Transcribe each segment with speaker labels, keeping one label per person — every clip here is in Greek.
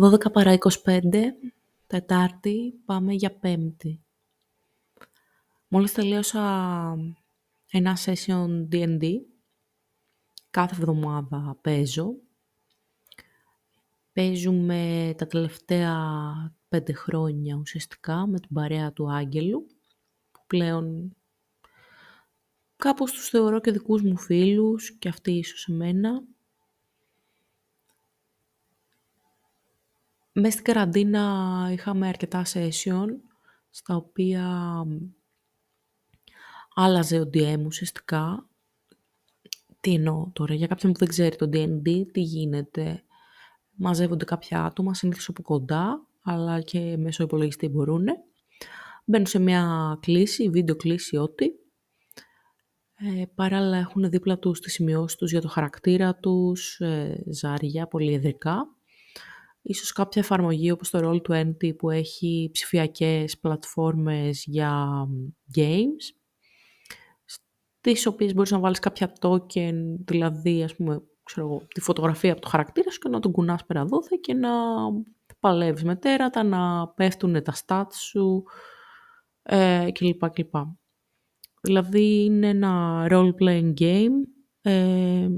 Speaker 1: 12 παρά 25, Τετάρτη, πάμε για Πέμπτη. Μόλις τελείωσα ένα session D&D. Κάθε εβδομάδα παίζω. Παίζουμε τα τελευταία πέντε χρόνια ουσιαστικά με την παρέα του Άγγελου, που πλέον κάπως τους θεωρώ και δικούς μου φίλους και αυτοί ίσως εμένα. Μέσα στην καραντίνα είχαμε αρκετά session, στα οποία άλλαζε ο DM ουσιαστικά. Τι εννοώ τώρα, για κάποιον που δεν ξέρει το D&D, τι γίνεται. Μαζεύονται κάποια άτομα, συνήθως από κοντά, αλλά και μέσω υπολογιστή μπορούν. Μπαίνουν σε μια κλίση, βίντεο κλίση, ό,τι. Ε, παράλληλα έχουν δίπλα τους τις σημειώσεις τους για το χαρακτήρα τους, ε, ζάρια, πολυεδρικά ίσως κάποια εφαρμογή όπως το Roll20 που έχει ψηφιακές πλατφόρμες για games, στις οποίες μπορείς να βάλεις κάποια token, δηλαδή ας πούμε, ξέρω, τη φωτογραφία από το χαρακτήρα σου και να τον κουνάς πέρα δόθε και να παλεύεις με τέρατα, να πέφτουν τα stats σου ε, κλπ. κλπ. Δηλαδή είναι ένα role-playing game ε,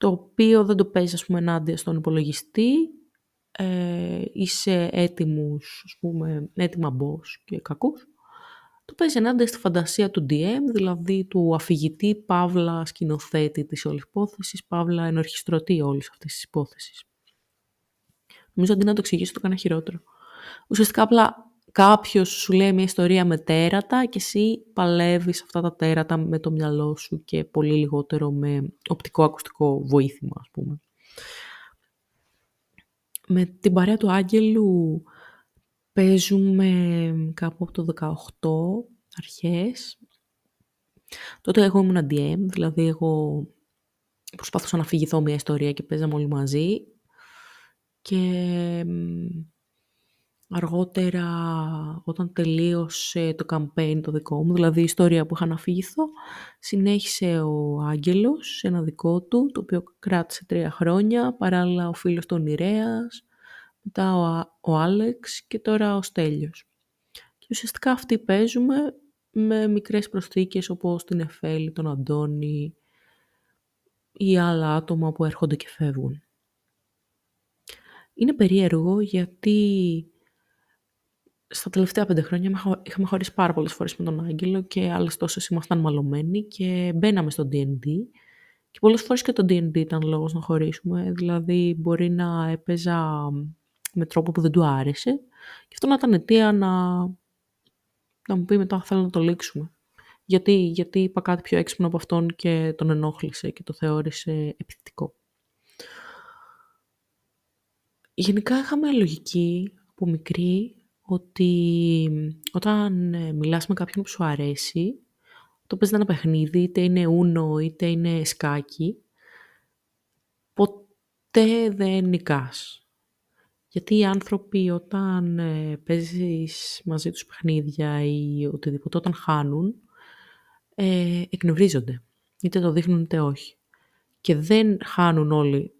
Speaker 1: το οποίο δεν το παίζεις ας πούμε ενάντια στον υπολογιστή, ε, είσαι έτοιμους, ας πούμε, έτοιμα boss και κακούς. Το παίζεις ενάντια στη φαντασία του DM, δηλαδή του αφηγητή, παύλα σκηνοθέτη της όλης υπόθεσης, παύλα ενορχιστρωτή όλης αυτής της υπόθεσης. Νομίζω αντί να το εξηγήσω το έκανα χειρότερο. Ουσιαστικά απλά κάποιος σου λέει μια ιστορία με τέρατα και εσύ παλεύεις αυτά τα τέρατα με το μυαλό σου και πολύ λιγότερο με οπτικό-ακουστικό βοήθημα, ας πούμε. Με την παρέα του Άγγελου παίζουμε κάπου από το 18 αρχές. Τότε εγώ ήμουν DM, δηλαδή εγώ προσπαθούσα να φυγηθώ μια ιστορία και παίζαμε όλοι μαζί. Και αργότερα όταν τελείωσε το campaign το δικό μου, δηλαδή η ιστορία που είχα να φύγηθω, συνέχισε ο Άγγελος σε ένα δικό του, το οποίο κράτησε τρία χρόνια, παράλληλα ο φίλος του Ονειρέας, μετά ο, ο Άλεξ και τώρα ο Στέλιος. Και ουσιαστικά αυτοί παίζουμε με μικρές προσθήκες όπως την Εφέλη, τον Αντώνη ή άλλα άτομα που έρχονται και φεύγουν. Είναι περίεργο γιατί στα τελευταία πέντε χρόνια είχαμε χωρίσει πάρα πολλές φορές με τον Άγγελο και άλλες τόσες ήμασταν μαλωμένοι και μπαίναμε στο D&D και πολλές φορές και το D&D ήταν λόγος να χωρίσουμε, δηλαδή μπορεί να έπαιζα με τρόπο που δεν του άρεσε και αυτό να ήταν αιτία να, να μου πει μετά θέλω να το λήξουμε. Γιατί, γιατί είπα κάτι πιο έξυπνο από αυτόν και τον ενόχλησε και το θεώρησε επιθετικό. Γενικά είχαμε λογική από μικρή ότι όταν ε, μιλάς με κάποιον που σου αρέσει, το παίζει ένα παιχνίδι, είτε είναι ούνο είτε είναι σκάκι, ποτέ δεν νικάς. Γιατί οι άνθρωποι όταν ε, παίζεις μαζί τους παιχνίδια ή οτιδήποτε, όταν χάνουν, ε, εκνευρίζονται. Είτε το δείχνουν είτε όχι. Και δεν χάνουν όλοι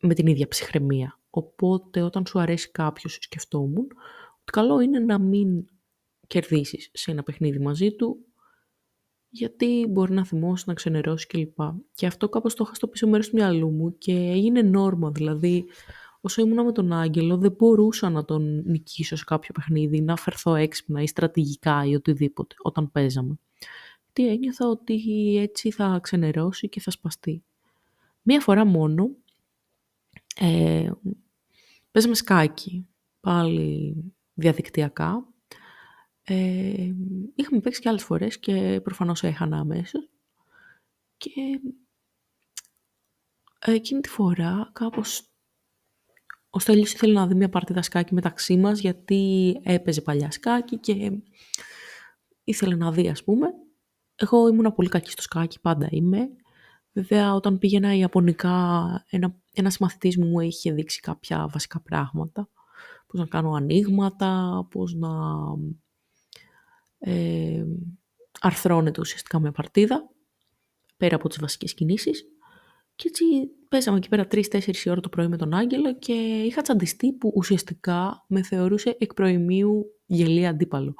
Speaker 1: με την ίδια ψυχραιμία. Οπότε όταν σου αρέσει κάποιος, σκεφτόμουν, καλό είναι να μην κερδίσεις σε ένα παιχνίδι μαζί του, γιατί μπορεί να θυμώσεις, να ξενερώσεις κλπ. Και αυτό κάπως το είχα στο πίσω μέρος του μυαλού μου και έγινε νόρμα, δηλαδή όσο ήμουν με τον Άγγελο δεν μπορούσα να τον νικήσω σε κάποιο παιχνίδι, να φερθώ έξυπνα ή στρατηγικά ή οτιδήποτε όταν παίζαμε. Τι ένιωθα ότι έτσι θα ξενερώσει και θα σπαστεί. Μία φορά μόνο ε, παίζαμε σκάκι. Πάλι διαδικτυακά. Ε, είχαμε παίξει και άλλες φορές και προφανώς έχανα αμέσως. Και εκείνη τη φορά κάπως ο Στέλιος ήθελε να δει μια παρτίδα σκάκι μεταξύ μας γιατί έπαιζε παλιά σκάκι και ήθελε να δει ας πούμε. Εγώ ήμουν πολύ κακή στο σκάκι, πάντα είμαι. Βέβαια όταν πήγαινα ιαπωνικά ένα, ένας μαθητής μου μου είχε δείξει κάποια βασικά πράγματα πώς να κάνω ανοίγματα, πώς να ε, αρθρώνεται ουσιαστικά με παρτίδα, πέρα από τις βασικές κινήσεις. Και έτσι πέσαμε εκεί πέρα 3-4 ώρα το πρωί με τον Άγγελο και είχα τσαντιστεί που ουσιαστικά με θεωρούσε εκ προημίου γελία αντίπαλο.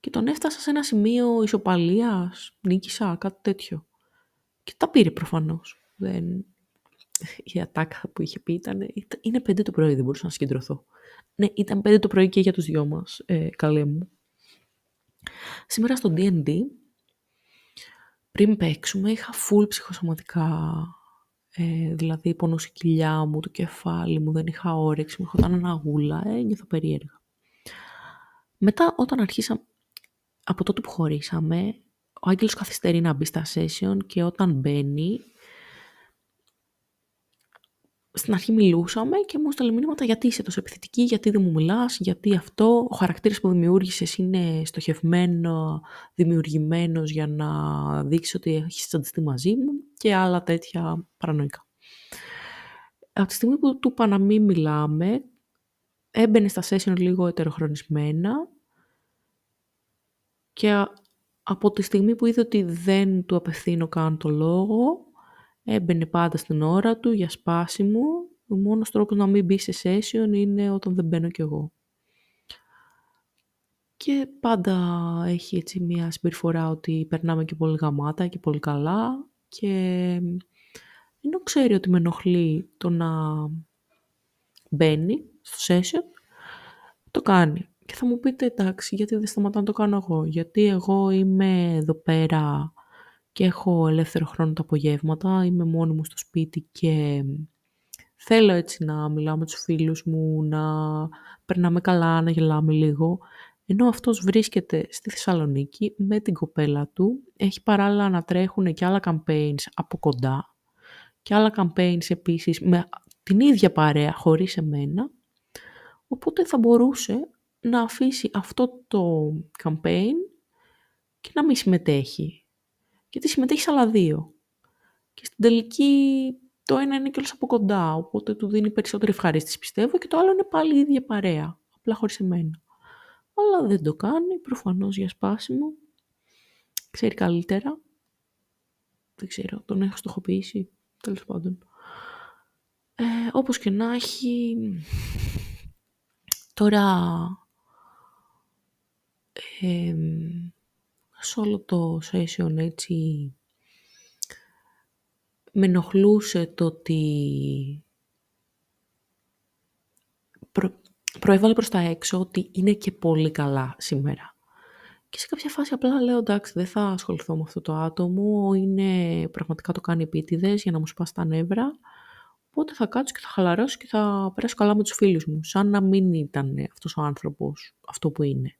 Speaker 1: Και τον έφτασα σε ένα σημείο ισοπαλίας, νίκησα, κάτι τέτοιο. Και τα πήρε προφανώς. Δεν... Η ατάκα που είχε πει ήταν, είναι πέντε το πρωί, δεν μπορούσα να συγκεντρωθώ. Ναι, ήταν πέντε το πρωί και για τους δυο μας, ε, καλέ μου. Σήμερα στο D&D, πριν παίξουμε, είχα full ψυχοσωματικά. Ε, δηλαδή, πονούσε η κοιλιά μου, το κεφάλι μου, δεν είχα όρεξη, μου έρχονταν ένα γούλα, ε, νιώθω περίεργα. Μετά, όταν αρχίσαμε, από τότε που χωρίσαμε, ο Άγγελος καθυστερεί να μπει στα session και όταν μπαίνει, στην αρχή μιλούσαμε και μου έστειλε μηνύματα γιατί είσαι τόσο επιθετική, γιατί δεν μου μιλάς, γιατί αυτό, ο χαρακτήρας που δημιούργησες είναι στοχευμένο, δημιουργημένος για να δείξεις ότι έχεις τσαντιστεί μαζί μου και άλλα τέτοια παρανοϊκά. Από τη στιγμή που του είπα να μην μιλάμε, έμπαινε στα session λίγο ετεροχρονισμένα και από τη στιγμή που είδε ότι δεν του απευθύνω καν το λόγο, έμπαινε πάντα στην ώρα του για σπάσιμο. Ο μόνος τρόπος να μην μπει σε session είναι όταν δεν μπαίνω κι εγώ. Και πάντα έχει έτσι μια συμπεριφορά ότι περνάμε και πολύ γαμάτα και πολύ καλά και ενώ ξέρει ότι με ενοχλεί το να μπαίνει στο session, το κάνει. Και θα μου πείτε, εντάξει, γιατί δεν σταματάω να το κάνω εγώ; Γιατί εγώ είμαι εδώ πέρα και έχω ελεύθερο χρόνο τα απογεύματα, είμαι μόνη μου στο σπίτι και θέλω έτσι να μιλάω με τους φίλους μου, να περνάμε καλά, να γελάμε λίγο. Ενώ αυτός βρίσκεται στη Θεσσαλονίκη με την κοπέλα του, έχει παράλληλα να τρέχουν και άλλα campaigns από κοντά και άλλα campaigns επίσης με την ίδια παρέα χωρίς εμένα, οπότε θα μπορούσε να αφήσει αυτό το campaign και να μην συμμετέχει. Γιατί συμμετέχεις σε άλλα δύο. Και στην τελική το ένα είναι κιόλας από κοντά, οπότε του δίνει περισσότερη ευχαρίστηση πιστεύω και το άλλο είναι πάλι η ίδια παρέα, απλά χωρίς εμένα. Αλλά δεν το κάνει, προφανώς για σπάσιμο. Ξέρει καλύτερα. Δεν ξέρω, τον έχω στοχοποιήσει, τέλος πάντων. Ε, όπως και να έχει, τώρα ε, σε όλο το session έτσι με ενοχλούσε το ότι προ, προέβαλε προς τα έξω ότι είναι και πολύ καλά σήμερα. Και σε κάποια φάση απλά λέω εντάξει δεν θα ασχοληθώ με αυτό το άτομο, είναι, πραγματικά το κάνει επίτηδες για να μου σπάσει τα νεύρα, οπότε θα κάτσω και θα χαλαρώσω και θα περάσω καλά με τους φίλους μου, σαν να μην ήταν αυτός ο άνθρωπος αυτό που είναι.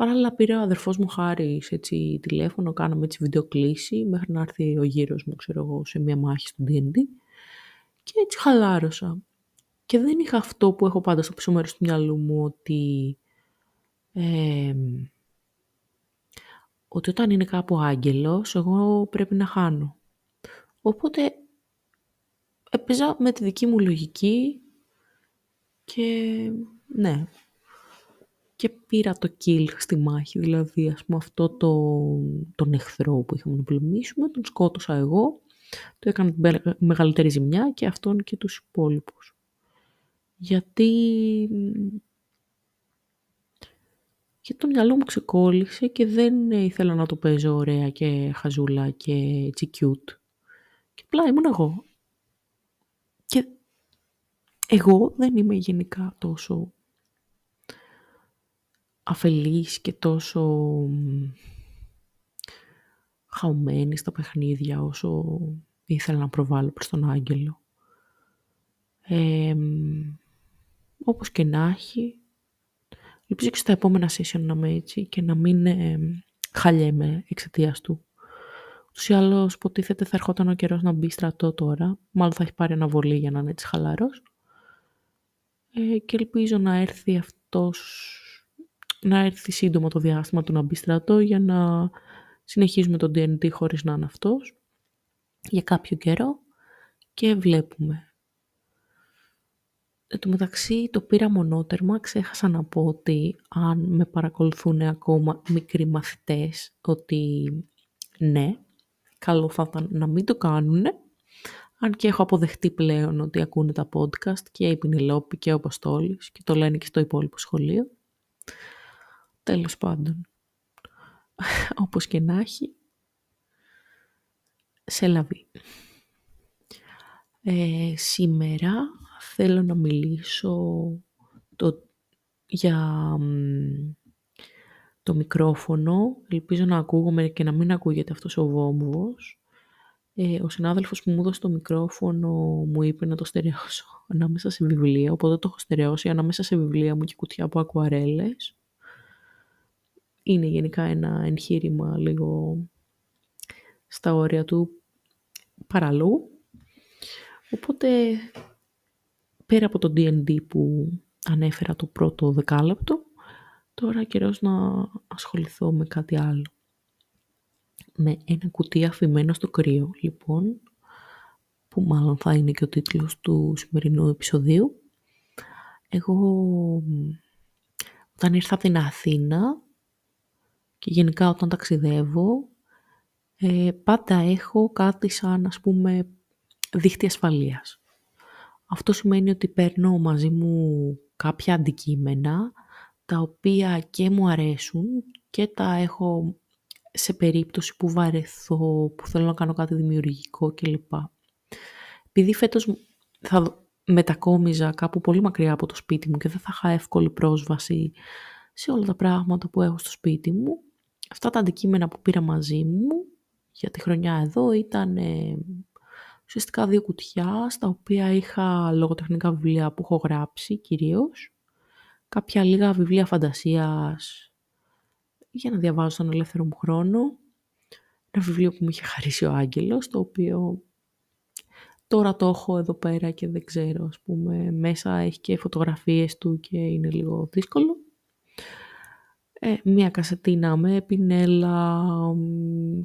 Speaker 1: Παράλληλα πήρε ο αδερφός μου χάρη έτσι, τηλέφωνο, κάναμε έτσι βιντεοκλήση μέχρι να έρθει ο γύρος μου, ξέρω εγώ, σε μια μάχη στο D&D και έτσι χαλάρωσα. Και δεν είχα αυτό που έχω πάντα στο πίσω μέρος του μυαλού μου ότι, ε, ότι όταν είναι κάπου άγγελος, εγώ πρέπει να χάνω. Οπότε έπαιζα με τη δική μου λογική και ναι, και πήρα το kill στη μάχη, δηλαδή ας πούμε αυτό το, τον εχθρό που είχαμε να πολεμήσουμε, τον σκότωσα εγώ, το έκανα την μεγαλύτερη ζημιά και αυτόν και τους υπόλοιπους. Γιατί, γιατί το μυαλό μου ξεκόλλησε και δεν ήθελα να το παίζω ωραία και χαζούλα και έτσι cute. Και απλά ήμουν εγώ. Και εγώ δεν είμαι γενικά τόσο αφελής και τόσο χαουμένης στα παιχνίδια όσο ήθελα να προβάλλω προς τον Άγγελο. Ε, όπως και να έχει, ελπίζω και στα επόμενα session να είμαι έτσι και να μην ε, χαλιέμαι εξαιτίας του. Ούτως ή άλλως υποτίθεται θα ερχόταν ο καιρός να μπει στρατό τώρα, μάλλον θα έχει πάρει αναβολή για να είναι έτσι χαλαρός. Ε, και ελπίζω να έρθει αυτός να έρθει σύντομα το διάστημα του να μπει στρατό για να συνεχίζουμε τον DNT χωρίς να είναι αυτός για κάποιο καιρό και βλέπουμε. Εν τω μεταξύ το πήρα μονότερμα, ξέχασα να πω ότι αν με παρακολουθούν ακόμα μικροί μαθητές ότι ναι, καλό θα ήταν να μην το κάνουν Αν και έχω αποδεχτεί πλέον ότι ακούνε τα podcast και η Πινελόπη και ο Αποστόλης και το λένε και στο υπόλοιπο σχολείο. Τέλος πάντων. Όπως και να έχει. Σε λαβή. Ε, σήμερα θέλω να μιλήσω το, για το μικρόφωνο. Ελπίζω να ακούγομαι και να μην ακούγεται αυτός ο βόμβος. Ε, ο συνάδελφος που μου έδωσε το μικρόφωνο μου είπε να το στερεώσω ανάμεσα σε βιβλία, οπότε το έχω στερεώσει ανάμεσα σε βιβλία μου και κουτιά από ακουαρέλες. Είναι γενικά ένα εγχείρημα λίγο στα όρια του παραλού. Οπότε, πέρα από το D&D που ανέφερα το πρώτο δεκάλεπτο, τώρα καιρός να ασχοληθώ με κάτι άλλο με ένα κουτί αφημένο στο κρύο, λοιπόν, που μάλλον θα είναι και ο τίτλος του σημερινού επεισοδίου. Εγώ, όταν ήρθα από την Αθήνα και γενικά όταν ταξιδεύω, ε, πάντα έχω κάτι σαν, ας πούμε, δίχτυ ασφαλείας. Αυτό σημαίνει ότι παίρνω μαζί μου κάποια αντικείμενα, τα οποία και μου αρέσουν και τα έχω σε περίπτωση που βαρεθώ, που θέλω να κάνω κάτι δημιουργικό κλπ. Επειδή φέτος θα μετακόμιζα κάπου πολύ μακριά από το σπίτι μου και δεν θα είχα εύκολη πρόσβαση σε όλα τα πράγματα που έχω στο σπίτι μου, αυτά τα αντικείμενα που πήρα μαζί μου για τη χρονιά εδώ ήταν ε, ουσιαστικά δύο κουτιά στα οποία είχα λογοτεχνικά βιβλία που έχω γράψει κυρίως, κάποια λίγα βιβλία φαντασίας για να διαβάζω τον ελεύθερο μου χρόνο. Ένα βιβλίο που μου είχε χαρίσει ο Άγγελος, το οποίο τώρα το έχω εδώ πέρα και δεν ξέρω, ας πούμε, μέσα έχει και φωτογραφίες του και είναι λίγο δύσκολο. Ε, μία κασετίνα με πινέλα,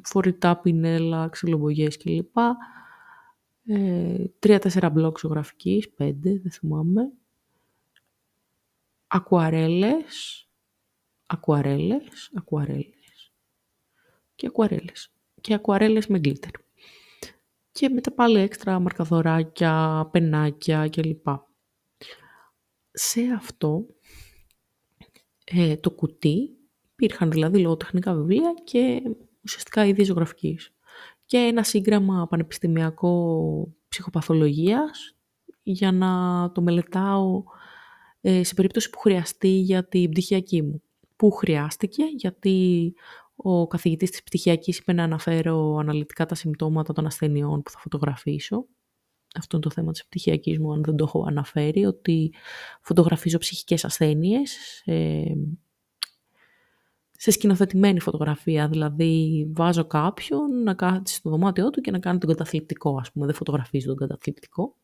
Speaker 1: φορητά πινέλα, ξυλομπογιές κλπ. Ε, τρία-τέσσερα μπλοκ ζωγραφικής, πέντε, δεν θυμάμαι. Ακουαρέλες, ακουαρέλες, ακουαρέλες και ακουαρέλες και ακουαρέλες με γκλίτερ. Και μετά πάλι έξτρα μαρκαδοράκια, πενάκια κλπ. Σε αυτό ε, το κουτί υπήρχαν δηλαδή λογοτεχνικά βιβλία και ουσιαστικά είδη ζωγραφικής. Και ένα σύγγραμμα πανεπιστημιακό ψυχοπαθολογίας για να το μελετάω ε, σε περίπτωση που χρειαστεί για την πτυχιακή μου που χρειάστηκε, γιατί ο καθηγητής της πτυχιακής είπε να αναφέρω αναλυτικά τα συμπτώματα των ασθενειών που θα φωτογραφίσω. Αυτό είναι το θέμα της πτυχιακής μου, αν δεν το έχω αναφέρει, ότι φωτογραφίζω ψυχικές ασθένειες σε σκηνοθετημένη φωτογραφία. Δηλαδή βάζω κάποιον να κάτσει στο δωμάτιό του και να κάνει τον καταθλιπτικό, ας πούμε. Δεν φωτογραφίζω τον καταθλιπτικό.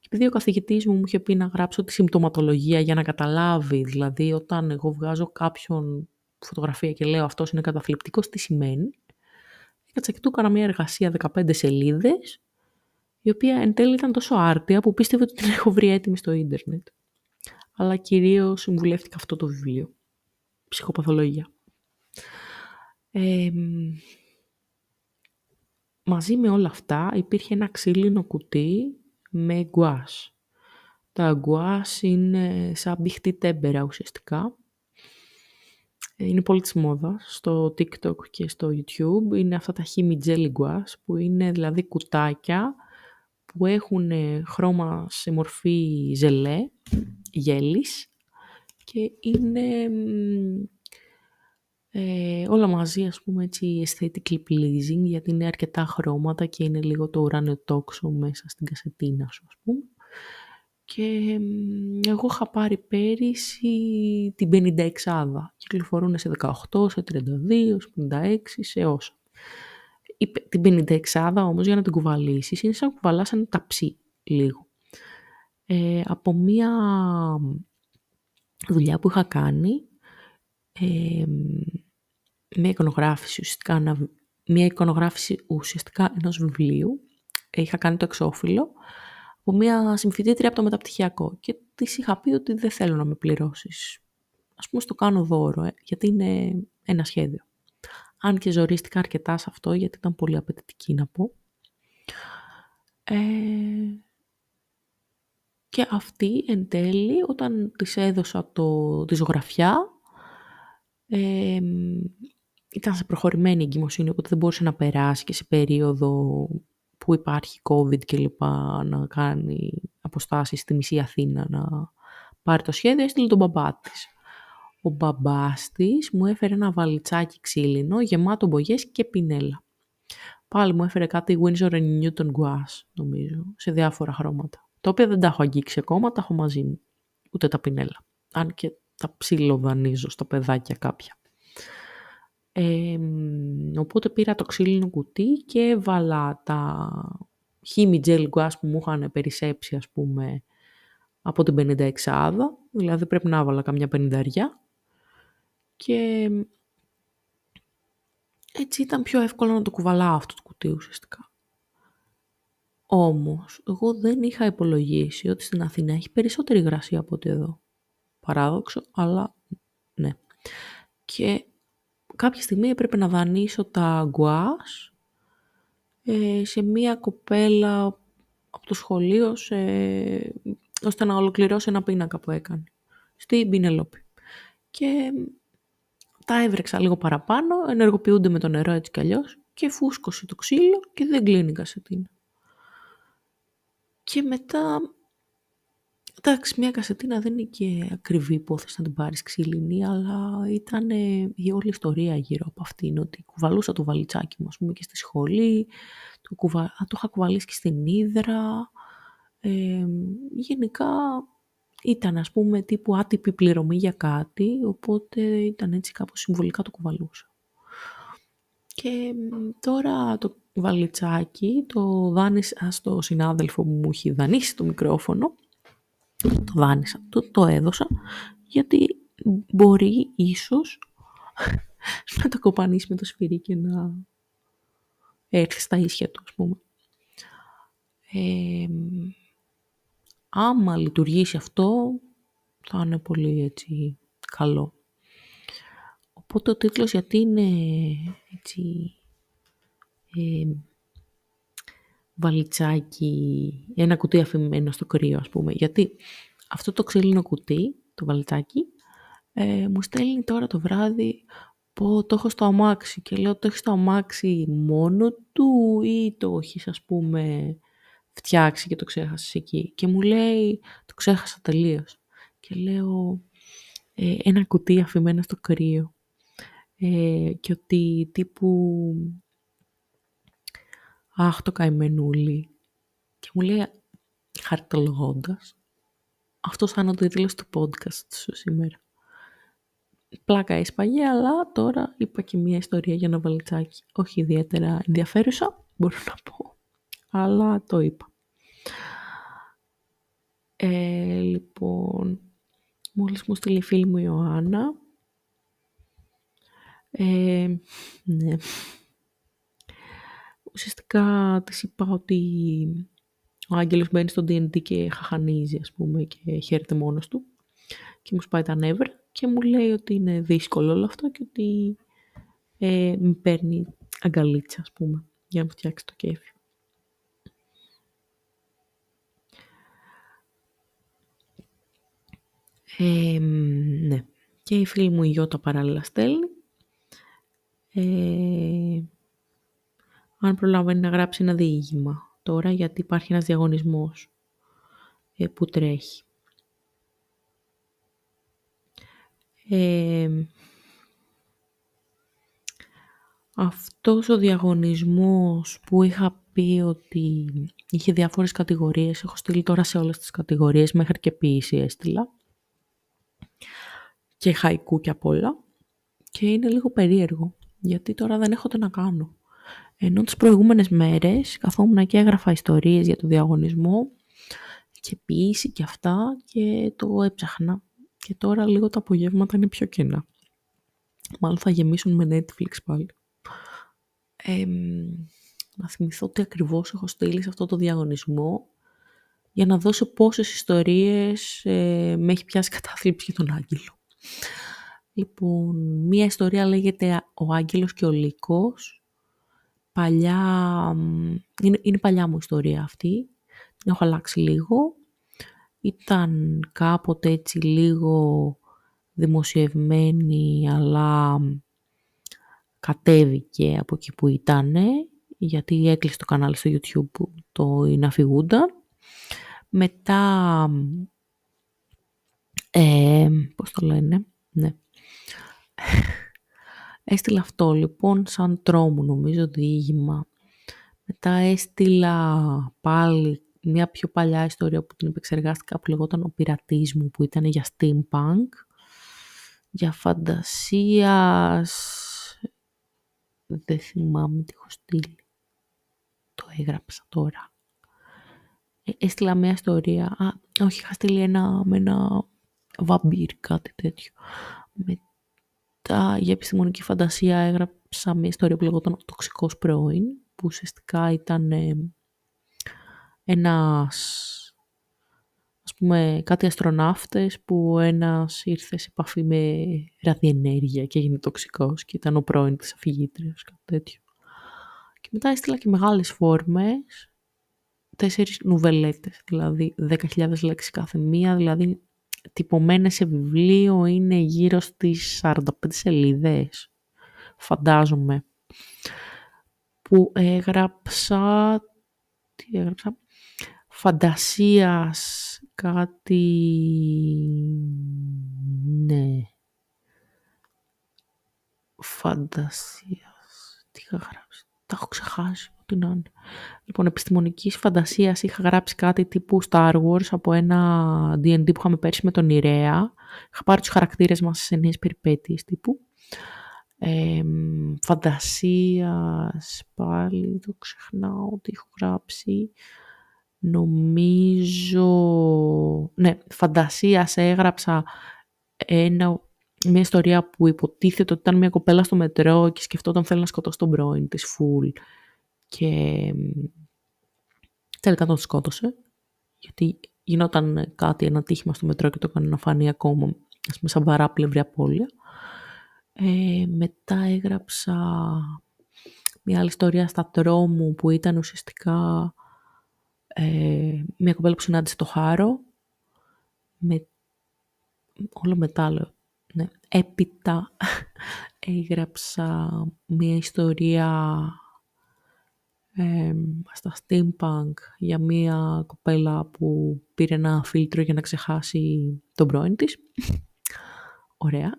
Speaker 1: Και επειδή ο καθηγητής μου μου είχε πει να γράψω τη συμπτωματολογία για να καταλάβει, δηλαδή όταν εγώ βγάζω κάποιον φωτογραφία και λέω αυτός είναι καταθλιπτικός, τι σημαίνει. Έκατσα και του έκανα μια εργασία 15 σελίδες, η οποία εν τέλει ήταν τόσο άρτια που πίστευε ότι την έχω βρει έτοιμη στο ίντερνετ. Αλλά κυρίως συμβουλεύτηκα αυτό το βιβλίο. Ψυχοπαθολογία. μαζί με όλα αυτά υπήρχε ένα ξύλινο κουτί με γκουάς. Τα γκουάς είναι σαν πηχτή τέμπερα ουσιαστικά. Είναι πολύ της μόδας στο TikTok και στο YouTube. Είναι αυτά τα χίμι jelly γκουάς που είναι δηλαδή κουτάκια που έχουν χρώμα σε μορφή ζελέ, γέλης και είναι ε, όλα μαζί ας πούμε έτσι aesthetically pleasing γιατί είναι αρκετά χρώματα και είναι λίγο το ουράνιο τόξο μέσα στην κασετίνα σου ας πούμε. Και εγώ είχα πάρει πέρυσι την 56 άδα. Κυκλοφορούν σε 18, σε 32, σε 56, σε όσα. Την 56 άδα όμως για να την κουβαλήσεις είναι σαν να κουβαλάς ένα ταψί λίγο. Ε, από μία δουλειά που είχα κάνει ε, μια εικονογράφηση ουσιαστικά, μια εικονογράφηση ουσιαστικά ενός βιβλίου. Είχα κάνει το εξώφυλλο από μια συμφιτήτρια από το μεταπτυχιακό και της είχα πει ότι δεν θέλω να με πληρώσεις. Ας πούμε στο κάνω δώρο, ε, γιατί είναι ένα σχέδιο. Αν και ζορίστηκα αρκετά σε αυτό, γιατί ήταν πολύ απαιτητική να πω. Ε, και αυτή εν τέλει όταν της έδωσα το, τη ζωγραφιά ε, ήταν σε προχωρημένη εγκυμοσύνη οπότε δεν μπορούσε να περάσει και σε περίοδο που υπάρχει COVID και λοιπά να κάνει αποστάσεις στη μισή Αθήνα να πάρει το σχέδιο έστειλε τον μπαμπά της. Ο μπαμπάς της μου έφερε ένα βαλιτσάκι ξύλινο γεμάτο μπογιές και πινέλα. Πάλι μου έφερε κάτι Windsor Newton Gouache, νομίζω, σε διάφορα χρώματα. Τα οποία δεν τα έχω αγγίξει ακόμα, τα έχω μαζί μου. Ούτε τα πινέλα. Αν και τα ψιλοδανίζω στα παιδάκια κάποια. Ε, οπότε πήρα το ξύλινο κουτί και έβαλα τα χίμι gel που μου είχαν περισσέψει, ας πούμε, από την 56 δηλαδή πρέπει να έβαλα καμιά πενηνταριά και έτσι ήταν πιο εύκολο να το κουβαλάω αυτό το κουτί ουσιαστικά. Όμως, εγώ δεν είχα υπολογίσει ότι στην Αθήνα έχει περισσότερη υγρασία από ότι εδώ. Παράδοξο, αλλά ναι. Και κάποια στιγμή έπρεπε να δανείσω τα γκουάς ε, σε μία κοπέλα από το σχολείο σε, ώστε να ολοκληρώσει ένα πίνακα που έκανε στην Πινελόπη. Και τα έβρεξα λίγο παραπάνω, ενεργοποιούνται με το νερό έτσι κι αλλιώς και φούσκωσε το ξύλο και δεν κλείνει η κασετίνα. Και μετά, εντάξει, μια κασετίνα δεν είναι και ακριβή υπόθεση να την πάρεις ξύλινη, αλλά ήταν η όλη ιστορία γύρω από αυτήν, ότι κουβαλούσα το βαλιτσάκι μου, ας πούμε, και στη σχολή, το, κουβα... το είχα κουβαλήσει και στην Ήδρα, ε, γενικά ήταν ας πούμε τύπου άτυπη πληρωμή για κάτι, οπότε ήταν έτσι κάπως συμβολικά το κουβαλούσα. Και τώρα το βαλιτσάκι το δάνεισα στο συνάδελφο που μου έχει δανείσει το μικρόφωνο. Το δάνεισα, το, το έδωσα, γιατί μπορεί ίσως να το κοπανίσει με το σφυρί και να έρθει στα ίσια του, ας πούμε. Ε, άμα λειτουργήσει αυτό, θα είναι πολύ έτσι καλό. Οπότε ο τίτλος γιατί είναι έτσι ε, βαλιτσάκι, ένα κουτί αφημένο στο κρύο ας πούμε. Γιατί αυτό το ξύλινο κουτί, το βαλιτσάκι, ε, μου στέλνει τώρα το βράδυ πω το έχω στο αμάξι και λέω το έχεις στο αμάξι μόνο του ή το έχεις ας πούμε φτιάξει και το ξέχασες εκεί. Και μου λέει, το ξέχασα τελείως. Και λέω, ε, ένα κουτί αφημένο στο κρύο. Ε, και ότι τύπου, αχ το καημενούλι. Και μου λέει, χαρτολογώντας, αυτό θα είναι ο τίτλος του podcast σου σήμερα. Πλάκα έσπαγε, αλλά τώρα είπα και μία ιστορία για ένα βαλιτσάκι. Όχι ιδιαίτερα ενδιαφέρουσα, μπορώ να πω. Αλλά το είπα. Ε, λοιπόν, μόλις μου στείλει η φίλη μου η Ιωάννα. Ε, ναι. Ουσιαστικά της είπα ότι ο Άγγελος μπαίνει στο D&D και χαχανίζει, ας πούμε, και χαίρεται μόνος του. Και μου σπάει τα νεύρα και μου λέει ότι είναι δύσκολο όλο αυτό και ότι ε, με παίρνει αγκαλίτσα, ας πούμε, για να μου φτιάξει το κέφι. Ναι. Και η φίλη μου η Γιώτα παράλληλα στέλνει. Ε, αν προλαβαίνει να γράψει ένα διήγημα τώρα, γιατί υπάρχει ένας διαγωνισμός ε, που τρέχει. Ε, αυτός ο διαγωνισμός που είχα πει ότι είχε διάφορες κατηγορίες, έχω στείλει τώρα σε όλες τις κατηγορίες, μέχρι και ποιήση έστειλα και χαϊκού και απ' όλα. Και είναι λίγο περίεργο, γιατί τώρα δεν έχω τι να κάνω. Ενώ τις προηγούμενες μέρες καθόμουν και έγραφα ιστορίες για το διαγωνισμό και ποιήση και αυτά και το έψαχνα. Και τώρα λίγο τα απογεύματα είναι πιο κενά. Μάλλον θα γεμίσουν με Netflix πάλι. Ε, να θυμηθώ τι ακριβώς έχω στείλει σε αυτό το διαγωνισμό για να δώσω πόσες ιστορίες ε, με έχει πιάσει κατάθλιψη για τον Άγγελο. Λοιπόν, μία ιστορία λέγεται «Ο Άγγελος και ο Λύκος». παλιά, είναι, είναι παλιά μου ιστορία αυτή, την έχω αλλάξει λίγο. Ήταν κάποτε έτσι λίγο δημοσιευμένη, αλλά κατέβηκε από εκεί που ήταν, γιατί έκλεισε το κανάλι στο YouTube το Ιναφιγούντα. Μετά, ε, πώς το λένε, ναι. Έστειλα αυτό λοιπόν σαν τρόμο νομίζω διήγημα. Μετά έστειλα πάλι μια πιο παλιά ιστορία που την επεξεργάστηκα που λεγόταν «Ο πειρατής μου» που ήταν για steampunk. Για φαντασίας... Δεν θυμάμαι τι έχω στείλει. Το έγραψα τώρα. Ε, έστειλα μια ιστορία. Α, όχι, είχα στείλει ένα, με ένα βαμπύρ, κάτι τέτοιο. Μετά για επιστημονική φαντασία έγραψα μια ιστορία που λεγόταν «Ο τοξικός πρώην», που ουσιαστικά ήταν ε, ένας, ας πούμε, κάτι αστροναύτες που ένας ήρθε σε επαφή με ραδιενέργεια και έγινε τοξικός και ήταν ο πρώην της αφηγήτριας, κάτι τέτοιο. Και μετά έστειλα και μεγάλες φόρμες, τέσσερις νουβελέτες, δηλαδή 10.000 λέξεις κάθε μία, δηλαδή τυπωμένες σε βιβλίο είναι γύρω στις 45 σελίδες, φαντάζομαι, που έγραψα, τι έγραψα, φαντασίας κάτι... Ναι. Φαντασίας. Τι είχα γράψει. Τα έχω ξεχάσει. Ό,τι να είναι. Λοιπόν, επιστημονικής φαντασίας είχα γράψει κάτι τύπου Star Wars από ένα D&D που είχαμε πέρσι με τον Ιρέα. Είχα πάρει τους χαρακτήρες μας σε νέες περιπέτειες τύπου. Ε, φαντασίας, πάλι το ξεχνάω τι έχω γράψει. Νομίζω... Ναι, φαντασίας έγραψα ένα, μια ιστορία που υποτίθεται ότι ήταν μια κοπέλα στο μετρό και σκεφτόταν θέλει να σκοτώσει τον πρώην της φουλ και τελικά τον σκότωσε γιατί γινόταν κάτι, ένα τύχημα στο μετρό και το έκανε να φανεί ακόμα ας πούμε σαν παράπλευρη απώλεια. Ε, μετά έγραψα μια άλλη ιστορία στα τρόμου που ήταν ουσιαστικά ε, μια κοπέλα που συνάντησε το Χάρο, με, όλο μετά ναι, έπειτα έγραψα μια ιστορία ε, στα steampunk για μια κοπέλα που πήρε ένα φίλτρο για να ξεχάσει τον πρώην της. Ωραία.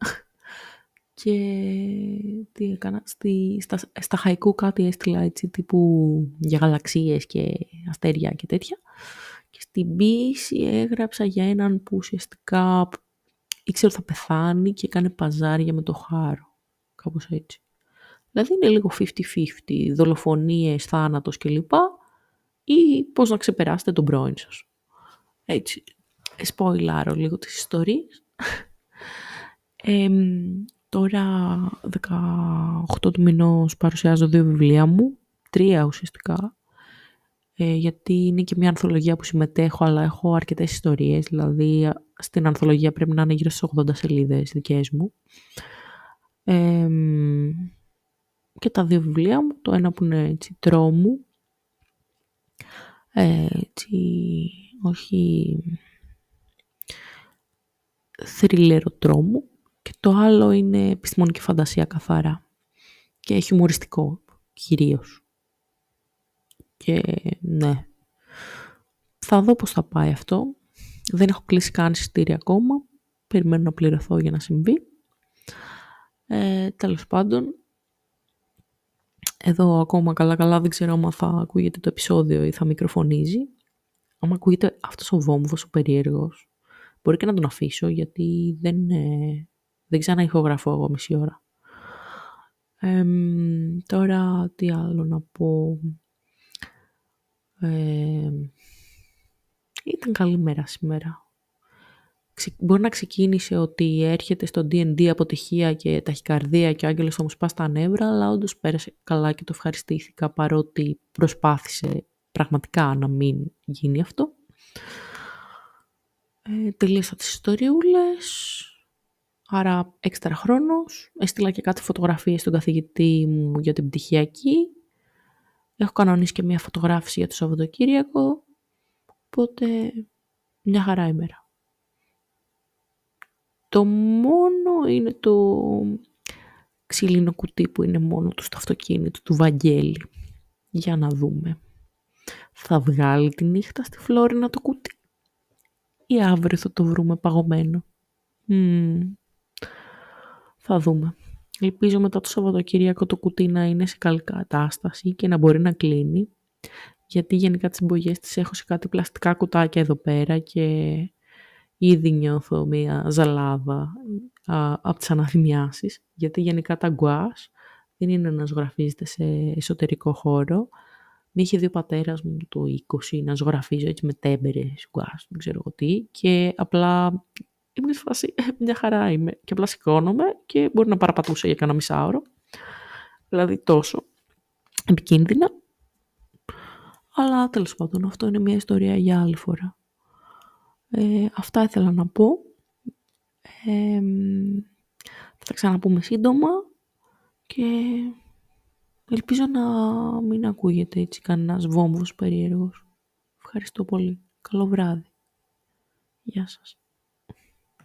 Speaker 1: Και τι έκανα, στη, στα, στα χαϊκού κάτι έστειλα έτσι τύπου για γαλαξίες και αστέρια και τέτοια. Και στην πίση έγραψα για έναν που ουσιαστικά ήξερε ότι θα πεθάνει και έκανε παζάρια με το χάρο. Κάπως έτσι. Δηλαδή είναι λίγο 50-50, δολοφονίες, θάνατος κλπ. Ή πώς να ξεπεράσετε τον πρώην σας. Έτσι, σποιλάρω λίγο τις ιστορίες. Ε, Τώρα 18 του μηνός παρουσιάζω δύο βιβλία μου, τρία ουσιαστικά, ε, γιατί είναι και μια ανθολογία που συμμετέχω, αλλά έχω αρκετές ιστορίες, δηλαδή στην ανθολογία πρέπει να είναι γύρω στις 80 σελίδες δικές μου. Και τα δύο βιβλία μου, το ένα που είναι έτσι τρόμου, ε, έτσι, όχι θρυλέρο τρόμου, και το άλλο είναι επιστημονική φαντασία καθαρά. Και χιουμοριστικό κυρίως. Και ναι. Θα δω πώς θα πάει αυτό. Δεν έχω κλείσει καν εισιτήρια ακόμα. Περιμένω να πληρωθώ για να συμβεί. Ε, τέλος πάντων, εδώ ακόμα καλά καλά δεν ξέρω αν θα ακούγεται το επεισόδιο ή θα μικροφωνίζει. Αν ακούγεται αυτός ο βόμβος ο περίεργος, μπορεί και να τον αφήσω γιατί δεν, είναι... Δεν ξανά ηχογραφώ εγώ μισή ώρα. τώρα τι άλλο να πω. ήταν καλή μέρα σήμερα. Μπορεί να ξεκίνησε ότι έρχεται στο D&D αποτυχία και ταχυκαρδία και ο άγγελος θα μου σπάσει τα νεύρα, αλλά όντως πέρασε καλά και το ευχαριστήθηκα παρότι προσπάθησε πραγματικά να μην γίνει αυτό. Ε, τελείωσα τις ιστοριούλες. Άρα έξτρα χρόνος. Έστειλα και κάτι φωτογραφίες στον καθηγητή μου για την πτυχιακή. Έχω κανονίσει και μια φωτογράφηση για το Σαββατοκύριακο, οπότε μια χαρά ημέρα. Το μόνο είναι το ξύλινο κουτί που είναι μόνο του στο αυτοκίνητο του Βαγγέλη. Για να δούμε. Θα βγάλει τη νύχτα στη Φλόρινα το κουτί ή αύριο θα το βρούμε παγωμένο. Θα δούμε. Ελπίζω μετά το Σαββατοκύριακο το κουτί να είναι σε καλή κατάσταση και να μπορεί να κλείνει. Γιατί γενικά τις εμπογές τις έχω σε κάτι πλαστικά κουτάκια εδώ πέρα και ήδη νιώθω μια ζαλάδα α, από τις αναθυμιάσεις. Γιατί γενικά τα γκουάς δεν είναι να ζωγραφίζεται σε εσωτερικό χώρο. Με είχε δει ο πατέρας μου το 20 να ζωγραφίζω έτσι με τέμπερες, γκουάς, δεν ξέρω εγώ τι. Και απλά ήμουν στη φάση, «Ε, μια χαρά είμαι. Και απλά σηκώνομαι και μπορεί να παραπατούσα για κανένα μισάωρο. Δηλαδή τόσο επικίνδυνα. Αλλά τέλος πάντων αυτό είναι μια ιστορία για άλλη φορά. Ε, αυτά ήθελα να πω. Ε, θα τα ξαναπούμε σύντομα και ελπίζω να μην ακούγεται έτσι κανένας βόμβος περίεργος. Ευχαριστώ πολύ. Καλό βράδυ. Γεια σας.